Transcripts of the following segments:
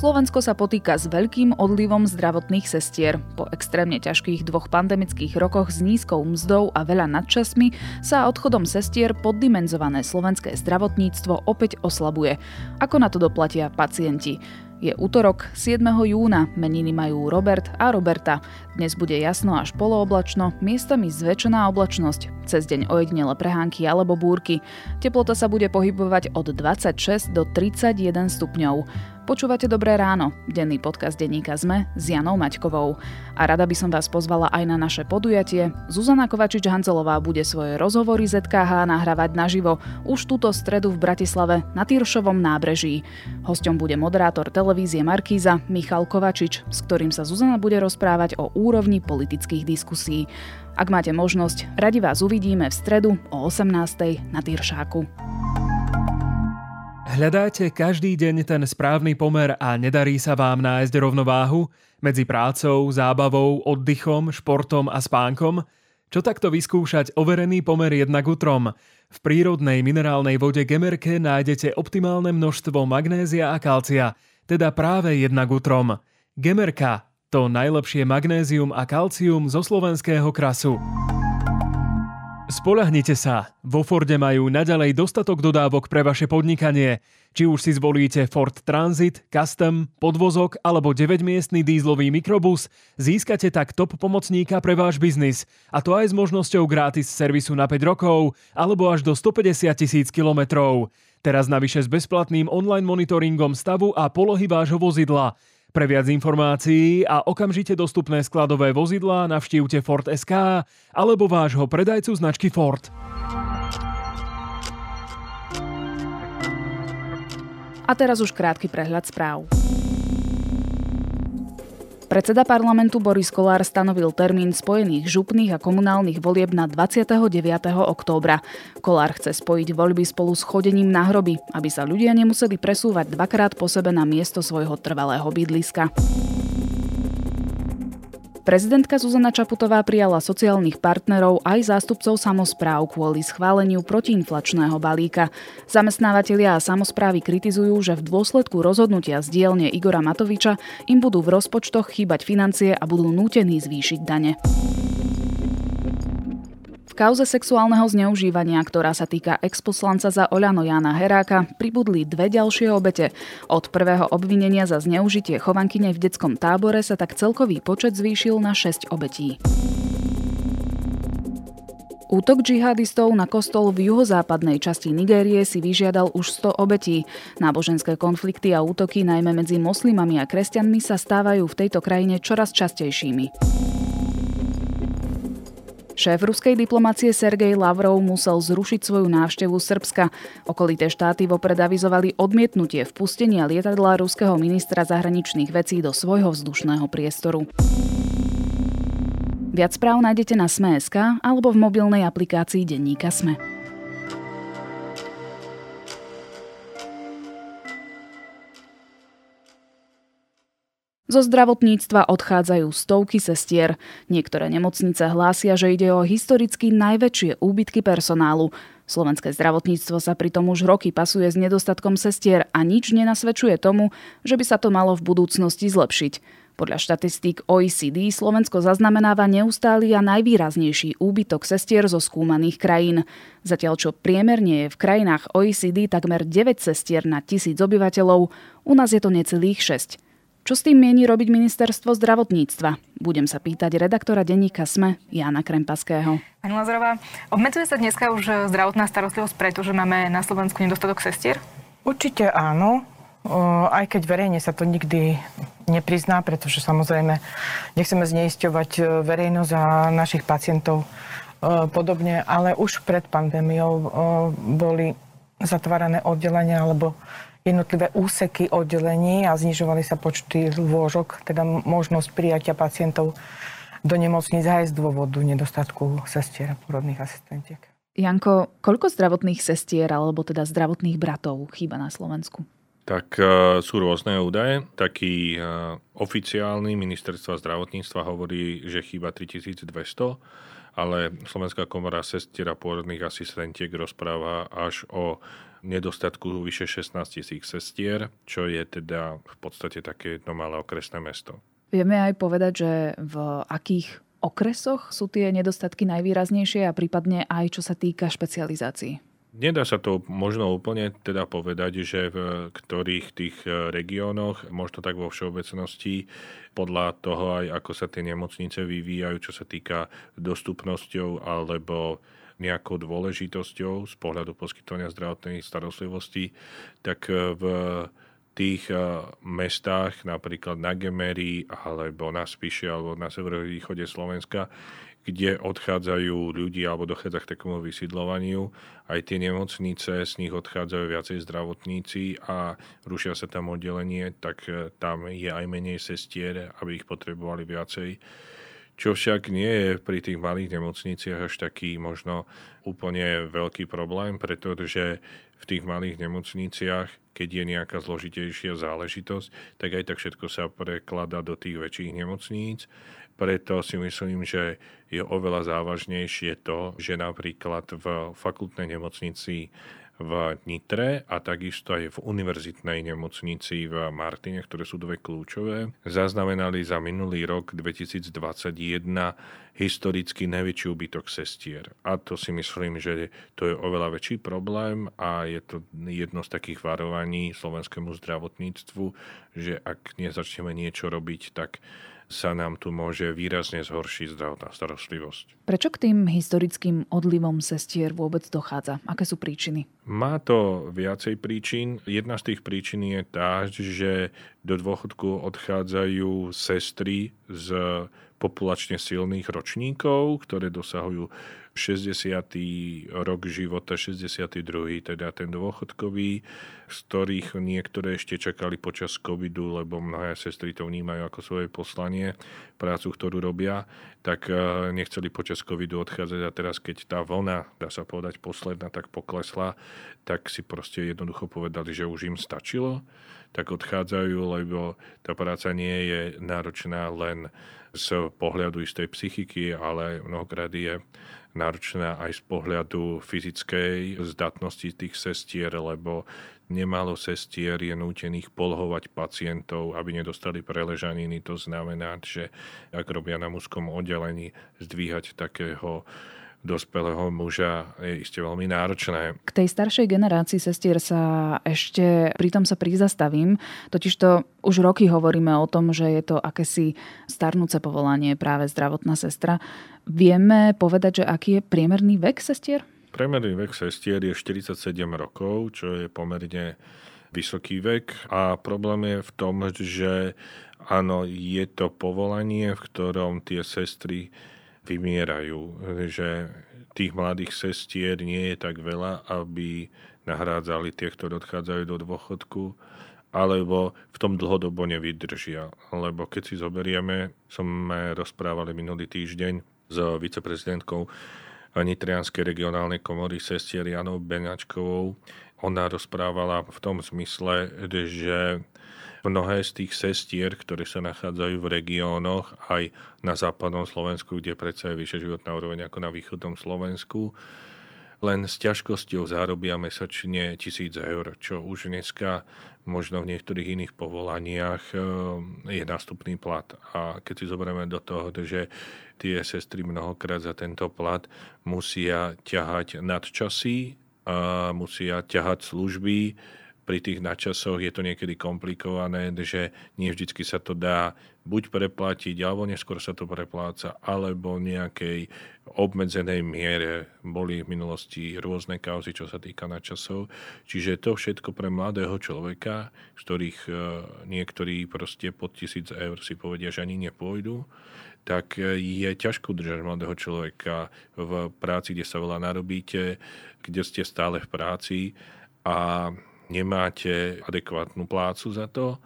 Slovensko sa potýka s veľkým odlivom zdravotných sestier. Po extrémne ťažkých dvoch pandemických rokoch s nízkou mzdou a veľa nadčasmi sa odchodom sestier poddimenzované slovenské zdravotníctvo opäť oslabuje. Ako na to doplatia pacienti? Je útorok, 7. júna, meniny majú Robert a Roberta. Dnes bude jasno až polooblačno, miestami zväčšená oblačnosť, cez deň ojednele prehánky alebo búrky. Teplota sa bude pohybovať od 26 do 31 stupňov. Počúvate Dobré ráno, denný podcast denníka ZME s Janou Maťkovou. A rada by som vás pozvala aj na naše podujatie. Zuzana Kovačič-Hancelová bude svoje rozhovory ZKH nahrávať naživo už túto stredu v Bratislave na Týršovom nábreží. Hosťom bude moderátor televízie Markíza Michal Kovačič, s ktorým sa Zuzana bude rozprávať o úrovni politických diskusí. Ak máte možnosť, radi vás uvidíme v stredu o 18. na Týršáku. Hľadáte každý deň ten správny pomer a nedarí sa vám nájsť rovnováhu medzi prácou, zábavou, oddychom, športom a spánkom? Čo takto vyskúšať overený pomer jednak utrom? V prírodnej minerálnej vode Gemerke nájdete optimálne množstvo magnézia a kalcia, teda práve jednak utrom. Gemerka, to najlepšie magnézium a kalcium zo slovenského krasu. Spolahnite sa, vo Forde majú naďalej dostatok dodávok pre vaše podnikanie. Či už si zvolíte Ford Transit, Custom, podvozok alebo 9-miestný dízlový mikrobus, získate tak top pomocníka pre váš biznis. A to aj s možnosťou gratis servisu na 5 rokov alebo až do 150 tisíc kilometrov. Teraz navyše s bezplatným online monitoringom stavu a polohy vášho vozidla. Pre viac informácií a okamžite dostupné skladové vozidlá navštívte Ford SK alebo vášho predajcu značky Ford. A teraz už krátky prehľad správ. Predseda parlamentu Boris Kolár stanovil termín spojených župných a komunálnych volieb na 29. októbra. Kolár chce spojiť voľby spolu s chodením na hroby, aby sa ľudia nemuseli presúvať dvakrát po sebe na miesto svojho trvalého bydliska. Prezidentka Zuzana Čaputová prijala sociálnych partnerov aj zástupcov samozpráv kvôli schváleniu protiinflačného balíka. Zamestnávateľia a samozprávy kritizujú, že v dôsledku rozhodnutia z dielne Igora Matoviča im budú v rozpočtoch chýbať financie a budú nútení zvýšiť dane kauze sexuálneho zneužívania, ktorá sa týka exposlanca za Oľano Jana Heráka, pribudli dve ďalšie obete. Od prvého obvinenia za zneužitie chovankyne v detskom tábore sa tak celkový počet zvýšil na 6 obetí. Útok džihadistov na kostol v juhozápadnej časti Nigérie si vyžiadal už 100 obetí. Náboženské konflikty a útoky najmä medzi moslimami a kresťanmi sa stávajú v tejto krajine čoraz častejšími. Šéf ruskej diplomácie Sergej Lavrov musel zrušiť svoju návštevu Srbska. Okolité štáty vopred avizovali odmietnutie vpustenia lietadla ruského ministra zahraničných vecí do svojho vzdušného priestoru. Viac správ nájdete na Sme.sk alebo v mobilnej aplikácii Denníka Sme. Zo zdravotníctva odchádzajú stovky sestier. Niektoré nemocnice hlásia, že ide o historicky najväčšie úbytky personálu. Slovenské zdravotníctvo sa pritom už roky pasuje s nedostatkom sestier a nič nenasvedčuje tomu, že by sa to malo v budúcnosti zlepšiť. Podľa štatistík OECD Slovensko zaznamenáva neustály a najvýraznejší úbytok sestier zo skúmaných krajín. Zatiaľ čo priemerne je v krajinách OECD takmer 9 sestier na tisíc obyvateľov, u nás je to necelých 6. Čo s tým mieni robiť ministerstvo zdravotníctva? Budem sa pýtať redaktora denníka SME Jana Krempaského. Pani Lazarová, obmedzuje sa dneska už zdravotná starostlivosť preto, že máme na Slovensku nedostatok sestier? Určite áno, aj keď verejne sa to nikdy neprizná, pretože samozrejme nechceme zneisťovať e, verejnosť a našich pacientov e, podobne, ale už pred pandémiou e, boli zatvárané oddelenia alebo jednotlivé úseky oddelení a znižovali sa počty lôžok, teda možnosť prijatia pacientov do nemocníc aj z dôvodu nedostatku sestier a porodných asistentiek. Janko, koľko zdravotných sestier alebo teda zdravotných bratov chýba na Slovensku? Tak uh, sú rôzne údaje. Taký uh, oficiálny ministerstva zdravotníctva hovorí, že chýba 3200, ale Slovenská komora sestier a pôrodných asistentiek rozpráva až o nedostatku vyše 16 tisíc sestier, čo je teda v podstate také jedno malé okresné mesto. Vieme aj povedať, že v akých okresoch sú tie nedostatky najvýraznejšie a prípadne aj čo sa týka špecializácií? Nedá sa to možno úplne teda povedať, že v ktorých tých e, regiónoch, možno tak vo všeobecnosti, podľa toho aj ako sa tie nemocnice vyvíjajú, čo sa týka dostupnosťou alebo nejakou dôležitosťou z pohľadu poskytovania zdravotnej starostlivosti, tak e, v tých e, mestách, napríklad na Gemery alebo na Spiši alebo na severovýchode Slovenska, kde odchádzajú ľudia alebo dochádza k takému vysídlovaniu. Aj tie nemocnice, z nich odchádzajú viacej zdravotníci a rušia sa tam oddelenie, tak e, tam je aj menej sestier, aby ich potrebovali viacej. Čo však nie je pri tých malých nemocniciach až taký možno úplne veľký problém, pretože v tých malých nemocniciach, keď je nejaká zložitejšia záležitosť, tak aj tak všetko sa prekladá do tých väčších nemocníc. Preto si myslím, že je oveľa závažnejšie to, že napríklad v fakultnej nemocnici v Nitre a takisto aj v univerzitnej nemocnici v Martine, ktoré sú dve kľúčové, zaznamenali za minulý rok 2021 historicky najväčší úbytok sestier. A to si myslím, že to je oveľa väčší problém a je to jedno z takých varovaní slovenskému zdravotníctvu, že ak nezačneme niečo robiť, tak sa nám tu môže výrazne zhoršiť zdravotná starostlivosť. Prečo k tým historickým odlivom sestier vôbec dochádza? Aké sú príčiny? Má to viacej príčin. Jedna z tých príčin je tá, že do dôchodku odchádzajú sestry z populačne silných ročníkov, ktoré dosahujú 60. rok života, 62. teda ten dôchodkový, z ktorých niektoré ešte čakali počas covidu, lebo mnohé sestry to vnímajú ako svoje poslanie, prácu, ktorú robia, tak eh, nechceli počas covidu odchádzať a teraz keď tá vlna, dá sa povedať posledná, tak poklesla, tak si proste jednoducho povedali, že už im stačilo, tak odchádzajú, lebo tá práca nie je náročná len z pohľadu istej psychiky, ale mnohokrát je náročná aj z pohľadu fyzickej zdatnosti tých sestier, lebo nemálo sestier je nútených polhovať pacientov, aby nedostali preležaniny. To znamená, že ak robia na mužskom oddelení, zdvíhať takého dospelého muža je iste veľmi náročné. K tej staršej generácii sestier sa ešte pritom sa prizastavím, totižto už roky hovoríme o tom, že je to akési starnúce povolanie práve zdravotná sestra. Vieme povedať, že aký je priemerný vek sestier? Priemerný vek sestier je 47 rokov, čo je pomerne vysoký vek a problém je v tom, že áno, je to povolanie, v ktorom tie sestry vymierajú, že tých mladých sestier nie je tak veľa, aby nahrádzali tie, ktoré odchádzajú do dôchodku, alebo v tom dlhodobo nevydržia. Lebo keď si zoberieme, sme rozprávali minulý týždeň s viceprezidentkou Nitrianskej regionálnej komory sestier Janou Benačkovou. Ona rozprávala v tom zmysle, že Mnohé z tých sestier, ktoré sa nachádzajú v regiónoch, aj na západnom Slovensku, kde predsa je vyššia životná úroveň ako na východnom Slovensku, len s ťažkosťou zárobia mesačne tisíc eur, čo už dneska možno v niektorých iných povolaniach eh, je nástupný plat. A keď si zoberieme do toho, že tie sestry mnohokrát za tento plat musia ťahať nadčasy, a musia ťahať služby, pri tých nadčasoch je to niekedy komplikované, že nie vždycky sa to dá buď preplatiť, alebo neskôr sa to prepláca, alebo nejakej obmedzenej miere boli v minulosti rôzne kauzy, čo sa týka nadčasov. Čiže to všetko pre mladého človeka, z ktorých e, niektorí proste pod tisíc eur si povedia, že ani nepôjdu, tak e, je ťažko držať mladého človeka v práci, kde sa veľa narobíte, kde ste stále v práci a nemáte adekvátnu plácu za to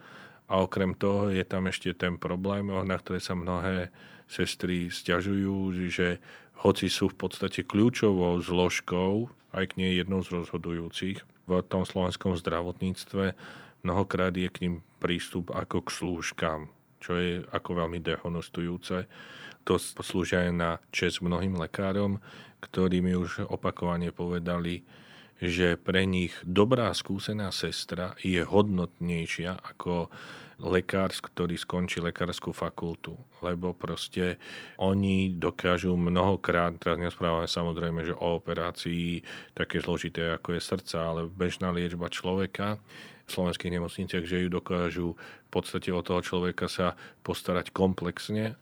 a okrem toho je tam ešte ten problém, na ktoré sa mnohé sestry stiažujú, že hoci sú v podstate kľúčovou zložkou, aj nie jednou z rozhodujúcich v tom slovenskom zdravotníctve, mnohokrát je k ním prístup ako k slúžkám, čo je ako veľmi dehonostujúce. To slúžia aj na čest mnohým lekárom, ktorí mi už opakovane povedali, že pre nich dobrá skúsená sestra je hodnotnejšia ako lekár, ktorý skončí lekárskú fakultu. Lebo proste oni dokážu mnohokrát, teraz nesprávame samozrejme, že o operácii také zložité ako je srdca, ale bežná liečba človeka v slovenských nemocniciach, že ju dokážu v podstate od toho človeka sa postarať komplexne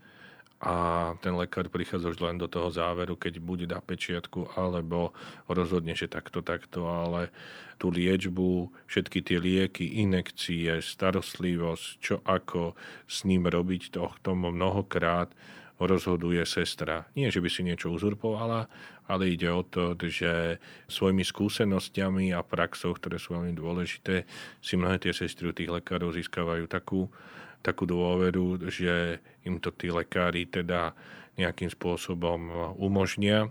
a ten lekár prichádza už len do toho záveru, keď bude dá pečiatku alebo rozhodne, že takto, takto, ale tú liečbu, všetky tie lieky, inekcie, starostlivosť, čo ako s ním robiť, to tomu mnohokrát rozhoduje sestra. Nie, že by si niečo uzurpovala, ale ide o to, že svojimi skúsenostiami a praxou, ktoré sú veľmi dôležité, si mnohé tie sestry u tých lekárov získavajú takú takú dôveru, že im to tí lekári teda nejakým spôsobom umožnia.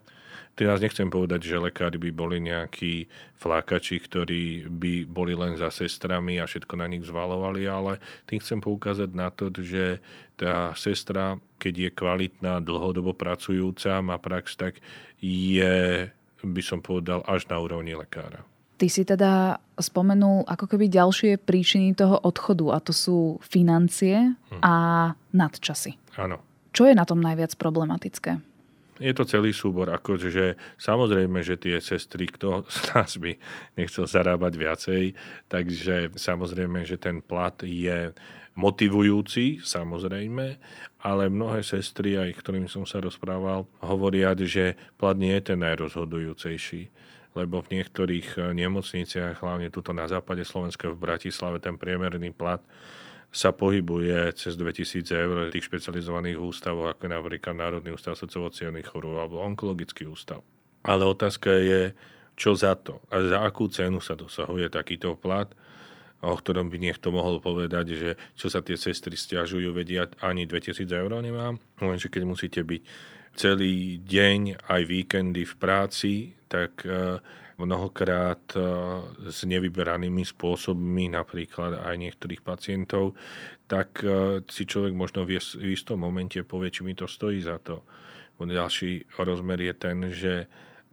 Teraz nechcem povedať, že lekári by boli nejakí flákači, ktorí by boli len za sestrami a všetko na nich zvalovali, ale tým chcem poukázať na to, že tá sestra, keď je kvalitná, dlhodobo pracujúca, má prax, tak je, by som povedal, až na úrovni lekára. Ty si teda spomenul ako keby ďalšie príčiny toho odchodu a to sú financie hm. a nadčasy. Áno. Čo je na tom najviac problematické? Je to celý súbor, akože samozrejme, že tie sestry, kto z nás by nechcel zarábať viacej, takže samozrejme, že ten plat je motivujúci, samozrejme, ale mnohé sestry, aj ktorým som sa rozprával, hovoria, že plat nie je ten najrozhodujúcejší lebo v niektorých eh, nemocniciach, hlavne tuto na západe Slovenska v Bratislave, ten priemerný plat sa pohybuje cez 2000 eur v tých špecializovaných ústavoch, ako je napríklad Národný ústav srdcovo chorôb alebo onkologický ústav. Ale otázka je, čo za to a za akú cenu sa dosahuje takýto plat, o ktorom by niekto mohol povedať, že čo sa tie sestry stiažujú, vedia, ani 2000 eur nemám, lenže keď musíte byť celý deň, aj víkendy v práci, tak e, mnohokrát e, s nevyberanými spôsobmi, napríklad aj niektorých pacientov, tak e, si človek možno v istom momente povie, či mi to stojí za to. Ďalší rozmer je ten, že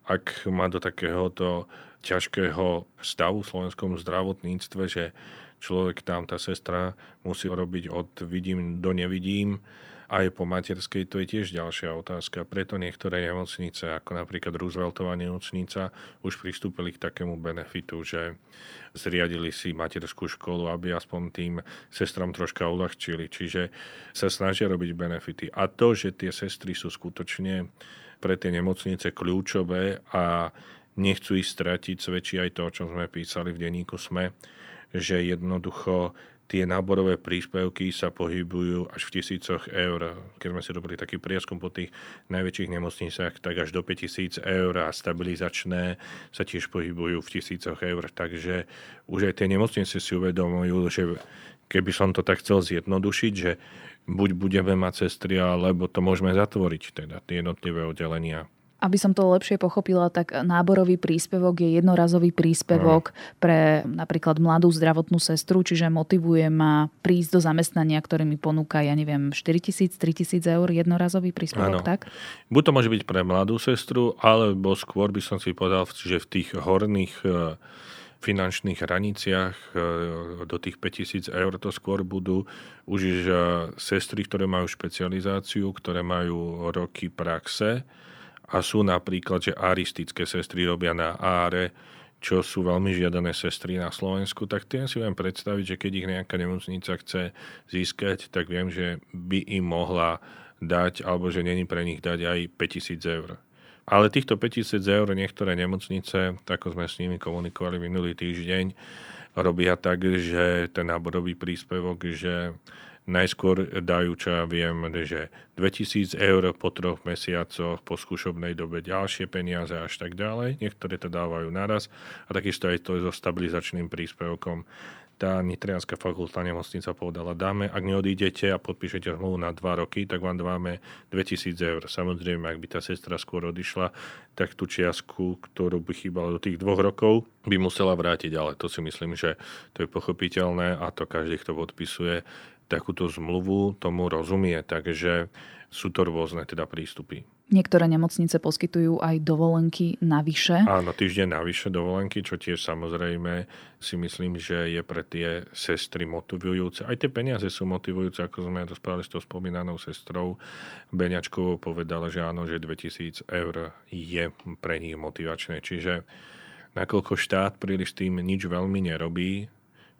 ak má do takéhoto ťažkého stavu v slovenskom zdravotníctve, že človek tam, tá sestra musí robiť od vidím do nevidím, aj po materskej, to je tiež ďalšia otázka. Preto niektoré nemocnice, ako napríklad Rooseveltová nemocnica, už pristúpili k takému benefitu, že zriadili si materskú školu, aby aspoň tým sestram troška uľahčili. Čiže sa snažia robiť benefity. A to, že tie sestry sú skutočne pre tie nemocnice kľúčové a nechcú ich stratiť, svedčí aj to, o čom sme písali v denníku SME, že jednoducho tie náborové príspevky sa pohybujú až v tisícoch eur. Keď sme si robili taký prieskum po tých najväčších nemocnicách, tak až do 5000 eur a stabilizačné sa tiež pohybujú v tisícoch eur. Takže už aj tie nemocnice si uvedomujú, že keby som to tak chcel zjednodušiť, že buď budeme mať sestry, alebo to môžeme zatvoriť, teda tie jednotlivé oddelenia. Aby som to lepšie pochopila, tak náborový príspevok je jednorazový príspevok pre napríklad mladú zdravotnú sestru, čiže motivuje ma prísť do zamestnania, ktoré mi ponúka, ja neviem, 4 tisíc, 3 tisíc eur jednorazový príspevok, ano. tak? Buď to môže byť pre mladú sestru, alebo skôr by som si povedal, že v tých horných e, finančných hraniciach e, do tých 5000 eur to skôr budú už e, sestry, ktoré majú špecializáciu, ktoré majú roky praxe, a sú napríklad, že aristické sestry robia na áre, čo sú veľmi žiadané sestry na Slovensku, tak tým si viem predstaviť, že keď ich nejaká nemocnica chce získať, tak viem, že by im mohla dať, alebo že není pre nich dať aj 5000 eur. Ale týchto 5000 eur niektoré nemocnice, ako sme s nimi komunikovali minulý týždeň, robia tak, že ten náborový príspevok, že najskôr dajú, čo ja viem, že 2000 eur po troch mesiacoch, po skúšobnej dobe ďalšie peniaze až tak ďalej. Niektoré to dávajú naraz a takisto aj to so stabilizačným príspevkom. Tá Nitrianská fakultná nemocnica povedala, dáme, ak neodídete a podpíšete zmluvu na 2 roky, tak vám dáme 2000 eur. Samozrejme, ak by tá sestra skôr odišla, tak tú čiastku, ktorú by chýbala do tých dvoch rokov, by musela vrátiť, ale to si myslím, že to je pochopiteľné a to každý, kto podpisuje takúto zmluvu, tomu rozumie. Takže sú to rôzne teda prístupy. Niektoré nemocnice poskytujú aj dovolenky navyše. Áno, týždeň navyše dovolenky, čo tiež samozrejme si myslím, že je pre tie sestry motivujúce. Aj tie peniaze sú motivujúce, ako sme rozprávali s tou spomínanou sestrou. Beňačkovou povedala, že áno, že 2000 eur je pre nich motivačné. Čiže nakoľko štát príliš tým nič veľmi nerobí,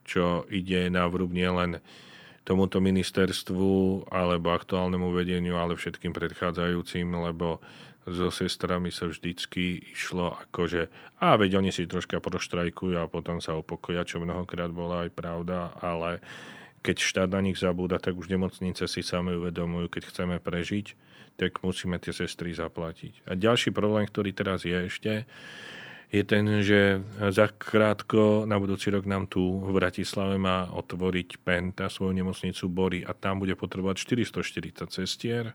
čo ide na vrúb nielen tomuto ministerstvu alebo aktuálnemu vedeniu, ale všetkým predchádzajúcim, lebo so sestrami sa vždycky išlo ako, že a veď oni si troška proštrajkujú a potom sa upokoja, čo mnohokrát bola aj pravda, ale keď štát na nich zabúda, tak už nemocnice si sami uvedomujú, keď chceme prežiť, tak musíme tie sestry zaplatiť. A ďalší problém, ktorý teraz je ešte, je ten, že za krátko na budúci rok nám tu v Bratislave má otvoriť Penta svoju nemocnicu Bory a tam bude potrebovať 440 cestier.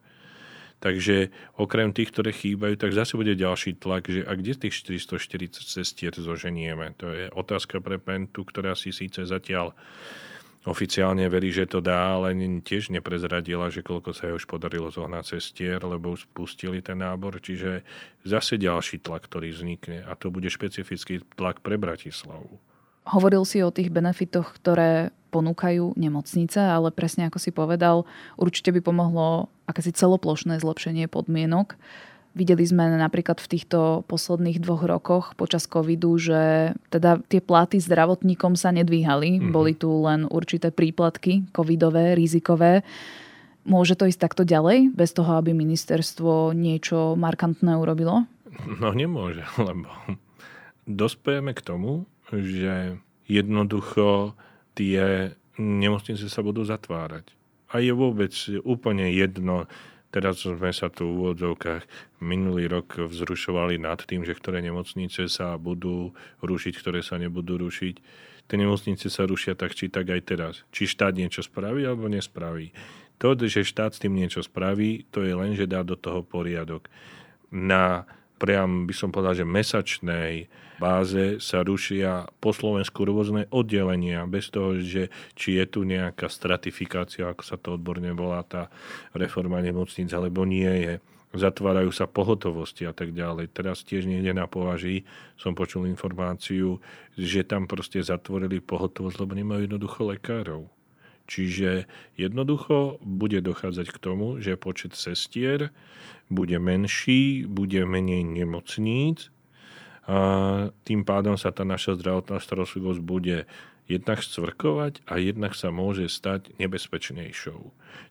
Takže okrem tých, ktoré chýbajú, tak zase bude ďalší tlak, že a kde tých 440 cestier zoženieme? To je otázka pre Pentu, ktorá si síce zatiaľ oficiálne verí, že to dá, ale tiež neprezradila, že koľko sa jej už podarilo zohnať cestier, lebo už spustili ten nábor. Čiže zase ďalší tlak, ktorý vznikne. A to bude špecifický tlak pre Bratislavu. Hovoril si o tých benefitoch, ktoré ponúkajú nemocnice, ale presne ako si povedal, určite by pomohlo akési celoplošné zlepšenie podmienok. Videli sme napríklad v týchto posledných dvoch rokoch počas covidu, že teda tie platy zdravotníkom sa nedvíhali. Mm-hmm. Boli tu len určité príplatky covidové, rizikové. Môže to ísť takto ďalej, bez toho, aby ministerstvo niečo markantné urobilo? No nemôže, lebo dospejeme k tomu, že jednoducho tie nemocnice sa budú zatvárať. A je vôbec úplne jedno, Teraz sme sa tu v úvodzovkách minulý rok vzrušovali nad tým, že ktoré nemocnice sa budú rušiť, ktoré sa nebudú rušiť. Tie nemocnice sa rušia tak či tak aj teraz. Či štát niečo spraví alebo nespraví. To, že štát s tým niečo spraví, to je len, že dá do toho poriadok. Na priam by som povedal, že mesačnej báze sa rušia po Slovensku rôzne oddelenia, bez toho, že či je tu nejaká stratifikácia, ako sa to odborne volá, tá reforma nemocnic, alebo nie je. Zatvárajú sa pohotovosti a tak ďalej. Teraz tiež niekde na považí som počul informáciu, že tam proste zatvorili pohotovosť, lebo nemajú jednoducho lekárov. Čiže jednoducho bude dochádzať k tomu, že počet sestier bude menší, bude menej nemocníc tým pádom sa tá naša zdravotná starostlivosť bude jednak scvrkovať a jednak sa môže stať nebezpečnejšou.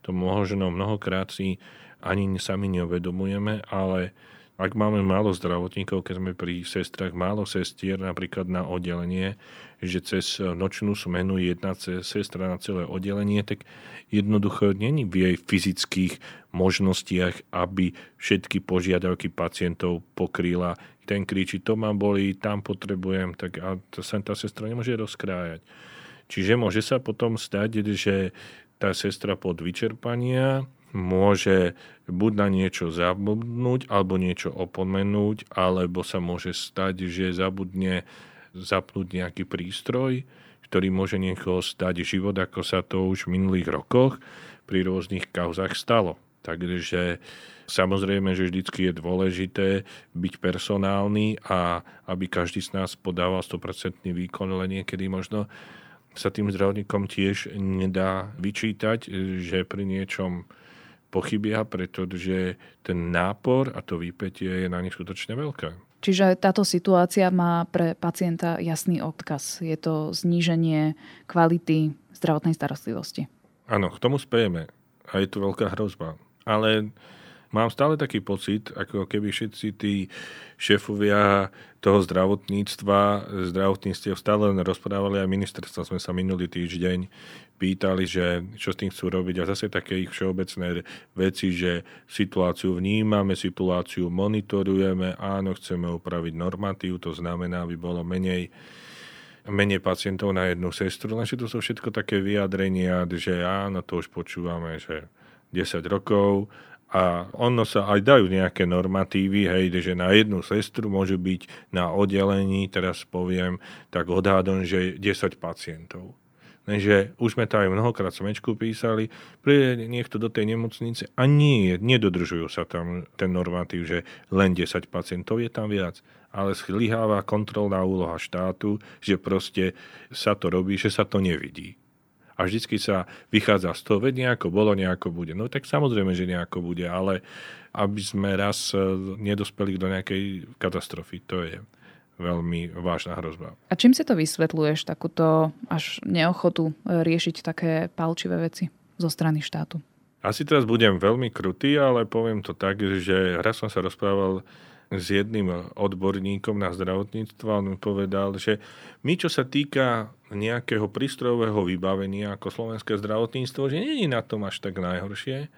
To možno mnohokrát si ani sami neuvedomujeme, ale ak máme málo zdravotníkov, keď sme pri sestrach, málo sestier napríklad na oddelenie, že cez nočnú smenu jedna sestra na celé oddelenie, tak jednoducho není v jej fyzických možnostiach, aby všetky požiadavky pacientov pokryla. Ten kričí, to ma bolí, tam potrebujem, tak a sa tá sestra nemôže rozkrájať. Čiže môže sa potom stať, že tá sestra pod vyčerpania môže buď na niečo zabudnúť, alebo niečo opomenúť, alebo sa môže stať, že zabudne zapnúť nejaký prístroj, ktorý môže niekoho stať život, ako sa to už v minulých rokoch pri rôznych kauzach stalo. Takže samozrejme, že vždycky je dôležité byť personálny a aby každý z nás podával 100% výkon, ale niekedy možno sa tým zdravotníkom tiež nedá vyčítať, že pri niečom pochybia, pretože ten nápor a to výpetie je na nich skutočne veľké. Čiže táto situácia má pre pacienta jasný odkaz. Je to zníženie kvality zdravotnej starostlivosti. Áno, k tomu spejeme. A je to veľká hrozba. Ale mám stále taký pocit, ako keby všetci tí šéfovia toho zdravotníctva, zdravotníctiev stále len rozprávali aj ministerstva. Sme sa minulý týždeň pýtali, že čo s tým chcú robiť a zase také ich všeobecné veci, že situáciu vnímame, situáciu monitorujeme, áno, chceme upraviť normatív, to znamená, aby bolo menej menej pacientov na jednu sestru, lenže to sú všetko také vyjadrenia, že áno, to už počúvame, že 10 rokov a ono sa aj dajú nejaké normatívy, hej, že na jednu sestru môže byť na oddelení, teraz poviem, tak odhádom, že 10 pacientov. Lenže už sme to aj mnohokrát smečku písali, príde niekto do tej nemocnice a nie, nedodržujú sa tam ten normatív, že len 10 pacientov je tam viac. Ale schlyháva kontrolná úloha štátu, že proste sa to robí, že sa to nevidí. A vždycky sa vychádza z toho, veď nejako bolo, nejako bude. No tak samozrejme, že nejako bude, ale aby sme raz e, nedospeli do nejakej katastrofy, to je veľmi vážna hrozba. A čím si to vysvetľuješ, takúto až neochotu e, riešiť také palčivé veci zo strany štátu? Asi teraz budem veľmi krutý, ale poviem to tak, že raz som sa rozprával s jedným odborníkom na zdravotníctvo a on mi povedal, že my, čo sa týka nejakého prístrojového vybavenia ako slovenské zdravotníctvo, že nie je na tom až tak najhoršie,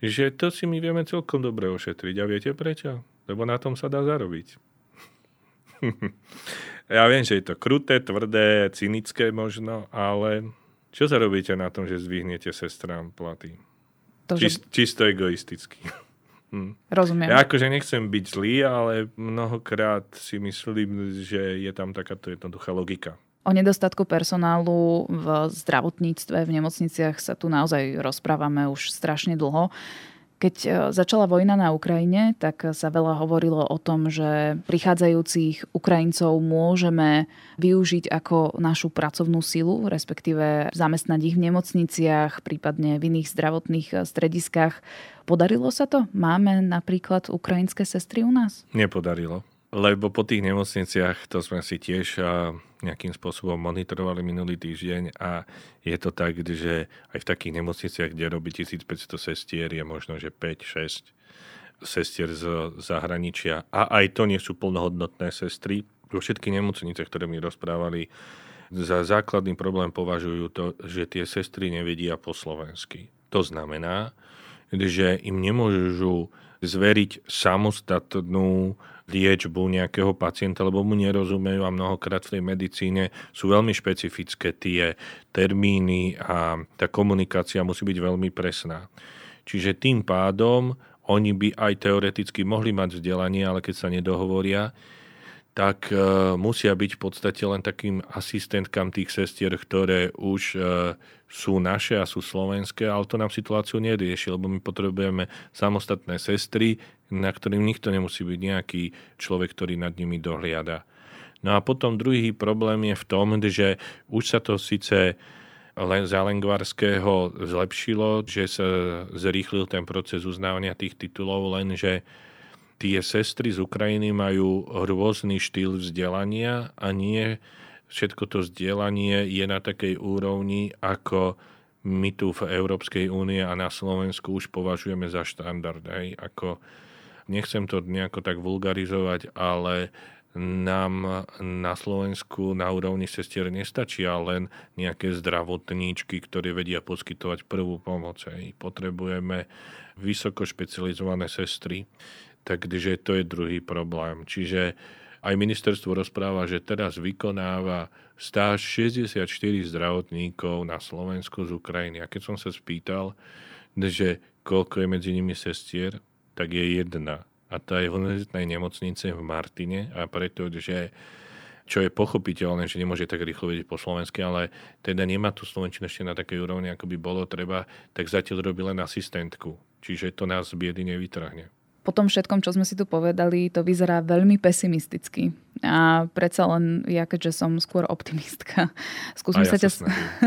že to si my vieme celkom dobre ošetriť. A viete prečo? Lebo na tom sa dá zarobiť. ja viem, že je to kruté, tvrdé, cynické možno, ale čo zarobíte na tom, že zdvihnete sestrám platy? To, Čist, že... Čisto egoisticky. Hm. Rozumiem. Ja akože nechcem byť zlý, ale mnohokrát si myslím, že je tam takáto jednoduchá logika. O nedostatku personálu v zdravotníctve, v nemocniciach sa tu naozaj rozprávame už strašne dlho. Keď e, začala vojna na Ukrajine, tak sa veľa hovorilo o tom, že prichádzajúcich Ukrajincov môžeme využiť ako našu pracovnú silu, respektíve zamestnať ich v nemocniciach, prípadne v iných zdravotných e, strediskách. Podarilo sa to? Máme napríklad ukrajinské sestry u nás? Nepodarilo. Lebo po tých nemocniciach, to sme si tiež nejakým spôsobom monitorovali minulý týždeň a je to tak, že aj v takých nemocniciach, kde robí 1500 sestier, je možno, že 5-6 sestier z zahraničia a aj to nie sú plnohodnotné sestry. Vo všetkých nemocniciach, ktoré mi rozprávali, za základný problém považujú to, že tie sestry nevedia po slovensky. To znamená, že im nemôžu zveriť samostatnú liečbu nejakého pacienta, lebo mu nerozumejú a mnohokrát v tej medicíne sú veľmi špecifické tie termíny a tá komunikácia musí byť veľmi presná. Čiže tým pádom oni by aj teoreticky mohli mať vzdelanie, ale keď sa nedohovoria, tak e, musia byť v podstate len takým asistentkám tých sestier, ktoré už e, sú naše a sú slovenské, ale to nám situáciu nerieši, lebo my potrebujeme samostatné sestry, na ktorým nikto nemusí byť nejaký človek, ktorý nad nimi dohliada. No a potom druhý problém je v tom, že už sa to síce len za Lengvarského zlepšilo, že sa zrýchlil ten proces uznávania tých titulov, lenže tie sestry z Ukrajiny majú rôzny štýl vzdelania a nie všetko to vzdelanie je na takej úrovni, ako my tu v Európskej únie a na Slovensku už považujeme za štandard. Hej? Ako, nechcem to nejako tak vulgarizovať, ale nám na Slovensku na úrovni sestier nestačia len nejaké zdravotníčky, ktoré vedia poskytovať prvú pomoc. Hej. Potrebujeme vysoko špecializované sestry, Takže to je druhý problém. Čiže aj ministerstvo rozpráva, že teraz vykonáva stáž 64 zdravotníkov na Slovensku z Ukrajiny. A keď som sa spýtal, že koľko je medzi nimi sestier, tak je jedna. A tá je v univerzitnej nemocnice v Martine a preto, že čo je pochopiteľné, že nemôže tak rýchlo vedieť po slovensky, ale teda nemá tu slovenčinu ešte na takej úrovni, ako by bolo treba, tak zatiaľ robí len asistentku. Čiže to nás z biedy nevytrhne po tom všetkom, čo sme si tu povedali, to vyzerá veľmi pesimisticky. A predsa len ja, keďže som skôr optimistka, skúsim, ja sa, ťa,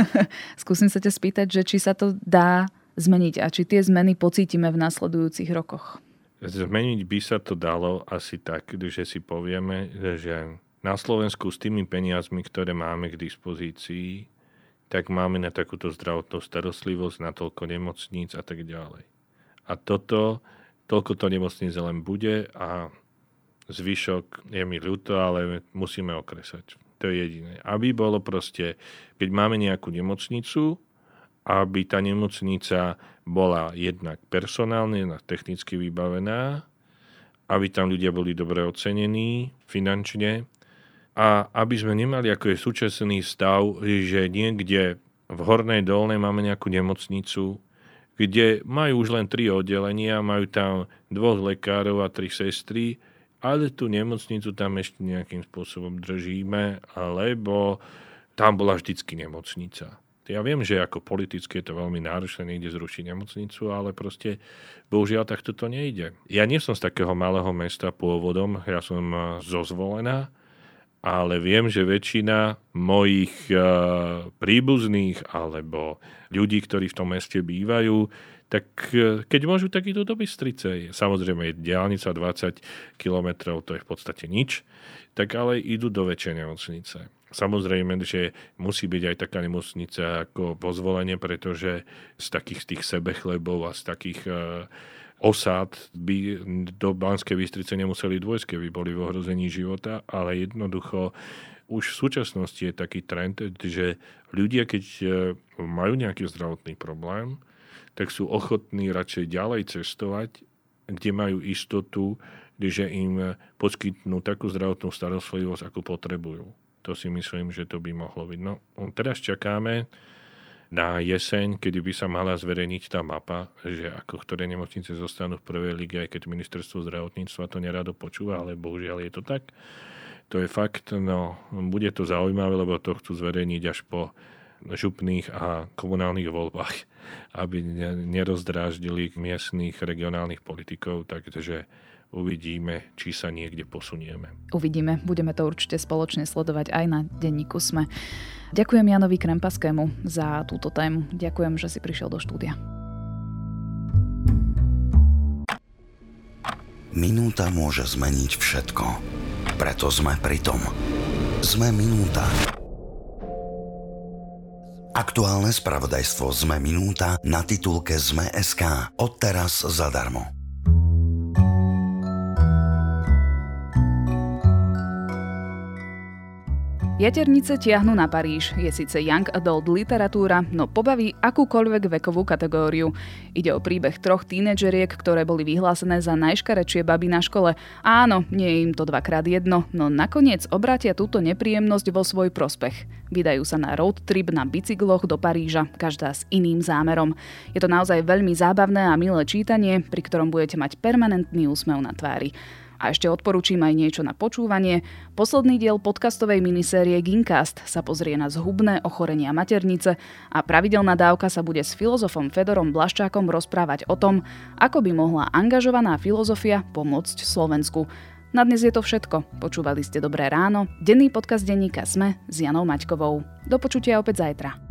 skúsim sa ťa spýtať, že či sa to dá zmeniť a či tie zmeny pocítime v nasledujúcich rokoch. Zmeniť by sa to dalo asi tak, že si povieme, že na Slovensku s tými peniazmi, ktoré máme k dispozícii, tak máme na takúto zdravotnú starostlivosť, na toľko nemocníc a tak ďalej. A toto toľko to nemocnice len bude a zvyšok je mi ľúto, ale musíme okresať. To je jediné. Aby bolo proste, keď máme nejakú nemocnicu, aby tá nemocnica bola jednak personálne, jednak technicky vybavená, aby tam ľudia boli dobre ocenení finančne a aby sme nemali ako je súčasný stav, že niekde v Hornej Dolnej máme nejakú nemocnicu, kde majú už len tri oddelenia, majú tam dvoch lekárov a tri sestry, ale tú nemocnicu tam ešte nejakým spôsobom držíme, lebo tam bola vždycky nemocnica. Ja viem, že ako politicky je to veľmi náročné niekde zrušiť nemocnicu, ale proste bohužiaľ takto to nejde. Ja nie som z takého malého mesta pôvodom, ja som zo zvolená, ale viem, že väčšina mojich príbuzných alebo ľudí, ktorí v tom meste bývajú, tak e, keď môžu, tak idú do Bystrice. Samozrejme, je diálnica 20 km, to je v podstate nič, tak ale idú do väčšej nemocnice. Samozrejme, že musí byť aj taká nemocnica ako pozvolenie, pretože z takých tých sebechlebov a z takých uh, osád by do Banskej Bystrice nemuseli dôjsť, keby boli v ohrození života, ale jednoducho už v súčasnosti je taký trend, že ľudia, keď e, majú nejaký zdravotný problém, tak sú ochotní radšej ďalej cestovať, kde majú istotu, že im poskytnú takú zdravotnú starostlivosť, ako potrebujú. To si myslím, že to by mohlo byť. No, teraz čakáme na jeseň, kedy by sa mala zverejniť tá mapa, že ako ktoré nemocnice zostanú v prvej lige, aj keď ministerstvo zdravotníctva to nerado počúva, ale bohužiaľ je to tak. To je fakt, no, bude to zaujímavé, lebo to chcú zverejniť až po župných a komunálnych voľbách, aby nerozdráždili miestných regionálnych politikov, takže uvidíme, či sa niekde posunieme. Uvidíme, budeme to určite spoločne sledovať aj na denníku SME. Ďakujem Janovi Krempaskému za túto tému. Ďakujem, že si prišiel do štúdia. Minúta môže zmeniť všetko. Preto sme pri tom. Sme minúta. Aktuálne spravodajstvo ZME Minúta na titulke ZME.sk. Odteraz zadarmo. Jaternice tiahnu na Paríž. Je síce young adult literatúra, no pobaví akúkoľvek vekovú kategóriu. Ide o príbeh troch tínedžeriek, ktoré boli vyhlásené za najškarečie baby na škole. Áno, nie je im to dvakrát jedno, no nakoniec obrátia túto nepríjemnosť vo svoj prospech. Vydajú sa na road trip na bicykloch do Paríža, každá s iným zámerom. Je to naozaj veľmi zábavné a milé čítanie, pri ktorom budete mať permanentný úsmev na tvári. A ešte odporúčim aj niečo na počúvanie. Posledný diel podcastovej minisérie Gincast sa pozrie na zhubné ochorenia maternice a pravidelná dávka sa bude s filozofom Fedorom Blaščákom rozprávať o tom, ako by mohla angažovaná filozofia pomôcť Slovensku. Na dnes je to všetko. Počúvali ste Dobré ráno, denný podcast denníka Sme s Janou Maťkovou. Do počutia opäť zajtra.